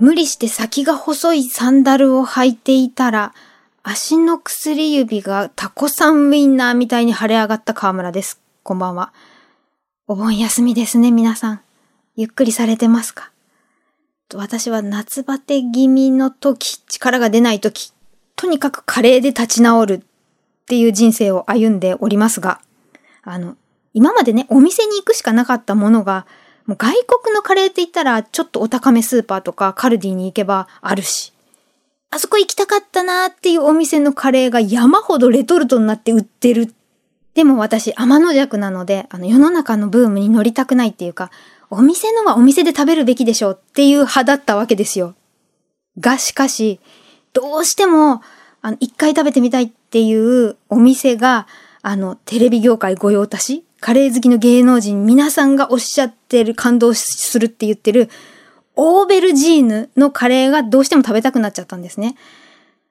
無理して先が細いサンダルを履いていたら、足の薬指がタコさんウィンナーみたいに腫れ上がった河村です。こんばんは。お盆休みですね、皆さん。ゆっくりされてますか？私は夏バテ気味の時、力が出ない時、とにかくカレーで立ち直るっていう人生を歩んでおりますが、あの、今までね、お店に行くしかなかったものが、もう外国のカレーって言ったら、ちょっとお高めスーパーとかカルディに行けばあるし、あそこ行きたかったなーっていうお店のカレーが山ほどレトルトになって売ってる。でも私、天の弱なので、あの世の中のブームに乗りたくないっていうか、お店のはお店で食べるべきでしょうっていう派だったわけですよ。がしかし、どうしても、あの、一回食べてみたいっていうお店が、あの、テレビ業界御用達カレー好きの芸能人皆さんがおっしゃってる、感動するって言ってる、オーベルジーヌのカレーがどうしても食べたくなっちゃったんですね。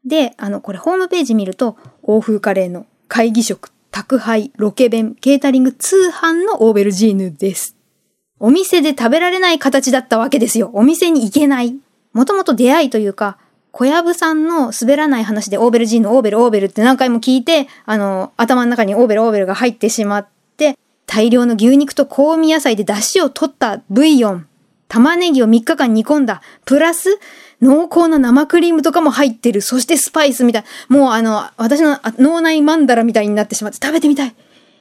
で、あの、これホームページ見ると、欧風カレーの会議食、宅配、ロケ弁、ケータリング、通販のオーベルジーヌです。お店で食べられない形だったわけですよ。お店に行けない。もともと出会いというか、小籔さんの滑らない話でオーベルジーヌ、オーベル、オーベルって何回も聞いて、あの、頭の中にオーベル、オーベルが入ってしまって大量の牛肉と香味野菜で出汁を取ったブイヨン、玉ねぎを3日間煮込んだ、プラス、濃厚な生クリームとかも入ってる。そしてスパイスみたい。もうあの、私の脳内マンダラみたいになってしまって食べてみたいっ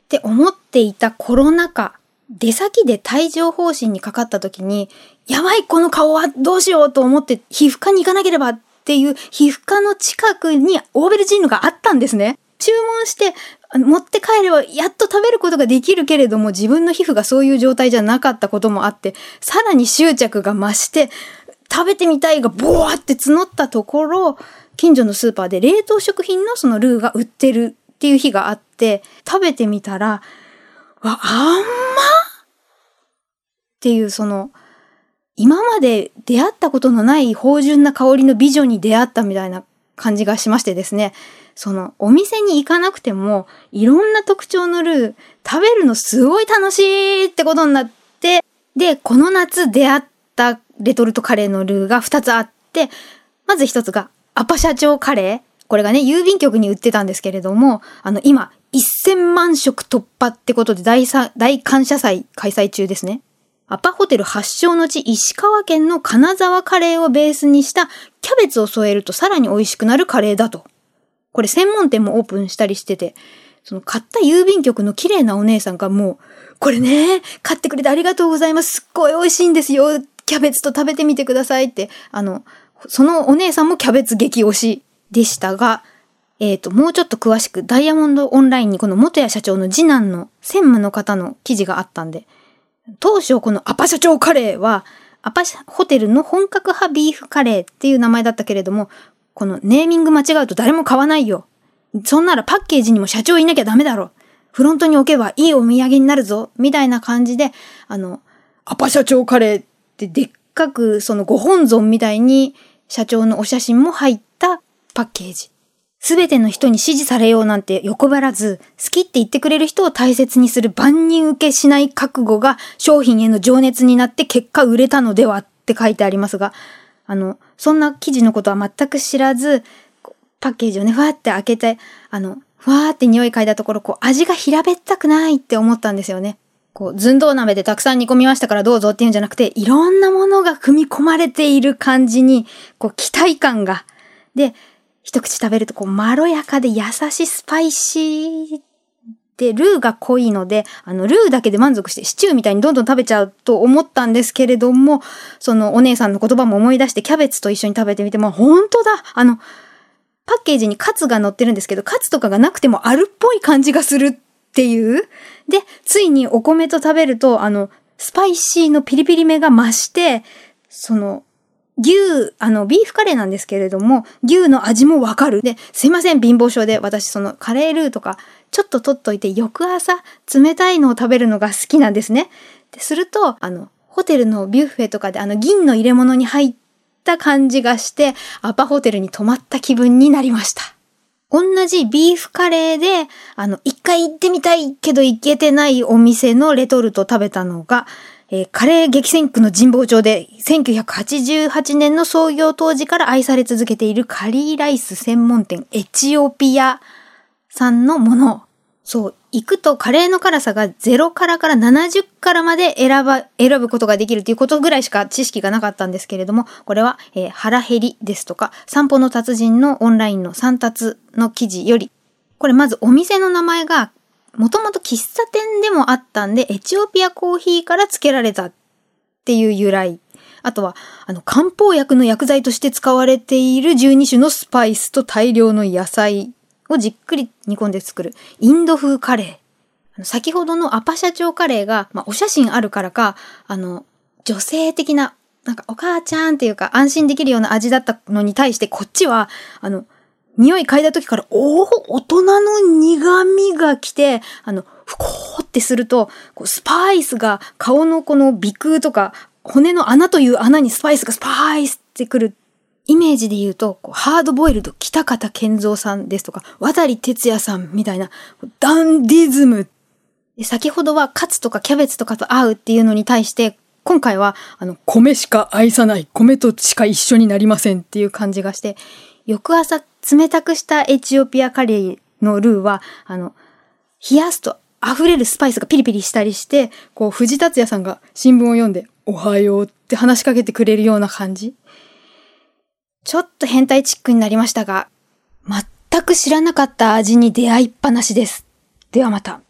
て思っていたコロナ禍、出先で帯状疱疹にかかった時に、やばい、この顔はどうしようと思って皮膚科に行かなければっていう皮膚科の近くにオーベルジーヌがあったんですね。注文して、持って帰ればやっと食べることができるけれども自分の皮膚がそういう状態じゃなかったこともあって、さらに執着が増して、食べてみたいがボワって募ったところ、近所のスーパーで冷凍食品のそのルーが売ってるっていう日があって、食べてみたら、わ、あんまっていうその、今まで出会ったことのない芳醇な香りの美女に出会ったみたいな感じがしましてですね。そのお店に行かなくてもいろんな特徴のルー食べるのすごい楽しいってことになって、で、この夏出会ったレトルトカレーのルーが2つあって、まず1つがアパ社長カレー。これがね、郵便局に売ってたんですけれども、あの、今、1000万食突破ってことで大大感謝祭開催中ですね。アパホテル発祥の地石川県の金沢カレーをベースにしたキャベツを添えるとさらに美味しくなるカレーだと。これ専門店もオープンしたりしてて、その買った郵便局の綺麗なお姉さんがもう、これね、買ってくれてありがとうございます。すっごい美味しいんですよ。キャベツと食べてみてくださいって、あの、そのお姉さんもキャベツ激推しでしたが、えっ、ー、と、もうちょっと詳しく、ダイヤモンドオンラインにこの元谷社長の次男の専務の方の記事があったんで、当初このアパ社長カレーは、アパホテルの本格派ビーフカレーっていう名前だったけれども、このネーミング間違うと誰も買わないよ。そんならパッケージにも社長いなきゃダメだろ。フロントに置けばいいお土産になるぞ。みたいな感じで、あの、アパ社長カレーってでっかくそのご本尊みたいに社長のお写真も入ったパッケージ。すべての人に支持されようなんて横ばらず、好きって言ってくれる人を大切にする万人受けしない覚悟が商品への情熱になって結果売れたのではって書いてありますが、あの、そんな記事のことは全く知らず、パッケージをね、ふわって開けて、あの、ふわーって匂い嗅いだところ、こう、味が平べったくないって思ったんですよね。こう、寸胴鍋でたくさん煮込みましたからどうぞっていうんじゃなくて、いろんなものが組み込まれている感じに、こう、期待感が。で、一口食べるとこう、まろやかで優しいスパイシーで、ルーが濃いので、あの、ルーだけで満足してシチューみたいにどんどん食べちゃうと思ったんですけれども、そのお姉さんの言葉も思い出してキャベツと一緒に食べてみても、本当だあの、パッケージにカツが乗ってるんですけど、カツとかがなくてもあるっぽい感じがするっていう。で、ついにお米と食べると、あの、スパイシーのピリピリ目が増して、その、牛、あの、ビーフカレーなんですけれども、牛の味もわかる。で、すいません、貧乏症で、私、その、カレールーとか、ちょっと取っといて、翌朝、冷たいのを食べるのが好きなんですね。ですると、あの、ホテルのビュッフェとかで、あの、銀の入れ物に入った感じがして、アパホテルに泊まった気分になりました。同じビーフカレーで、あの、一回行ってみたいけど行けてないお店のレトルト食べたのが、えー、カレー激戦区の神保町で1988年の創業当時から愛され続けているカリーライス専門店エチオピアさんのもの。そう、行くとカレーの辛さが0辛から70辛まで選ば、選ぶことができるということぐらいしか知識がなかったんですけれども、これは、えー、腹減りですとか、散歩の達人のオンラインの散達の記事より、これまずお店の名前がもともと喫茶店でもあったんで、エチオピアコーヒーから付けられたっていう由来。あとは、あの、漢方薬の薬剤として使われている12種のスパイスと大量の野菜をじっくり煮込んで作るインド風カレー。先ほどのアパ社長カレーが、まあ、お写真あるからか、あの、女性的な、なんかお母ちゃんっていうか安心できるような味だったのに対してこっちは、あの、匂い嗅いだ時から、おお大人の苦味が来て、あの、ふこーってすると、こうスパイスが顔のこの鼻腔とか、骨の穴という穴にスパイスがスパイスってくる。イメージで言うと、こうハードボイルド北方健三さんですとか、渡哲也さんみたいな、ダンディズム。先ほどはカツとかキャベツとかと合うっていうのに対して、今回は、あの、米しか愛さない、米としか一緒になりませんっていう感じがして、翌朝冷たくしたエチオピアカレーのルーは、あの、冷やすと溢れるスパイスがピリピリしたりして、こう、藤達也さんが新聞を読んで、おはようって話しかけてくれるような感じ。ちょっと変態チックになりましたが、全く知らなかった味に出会いっぱなしです。ではまた。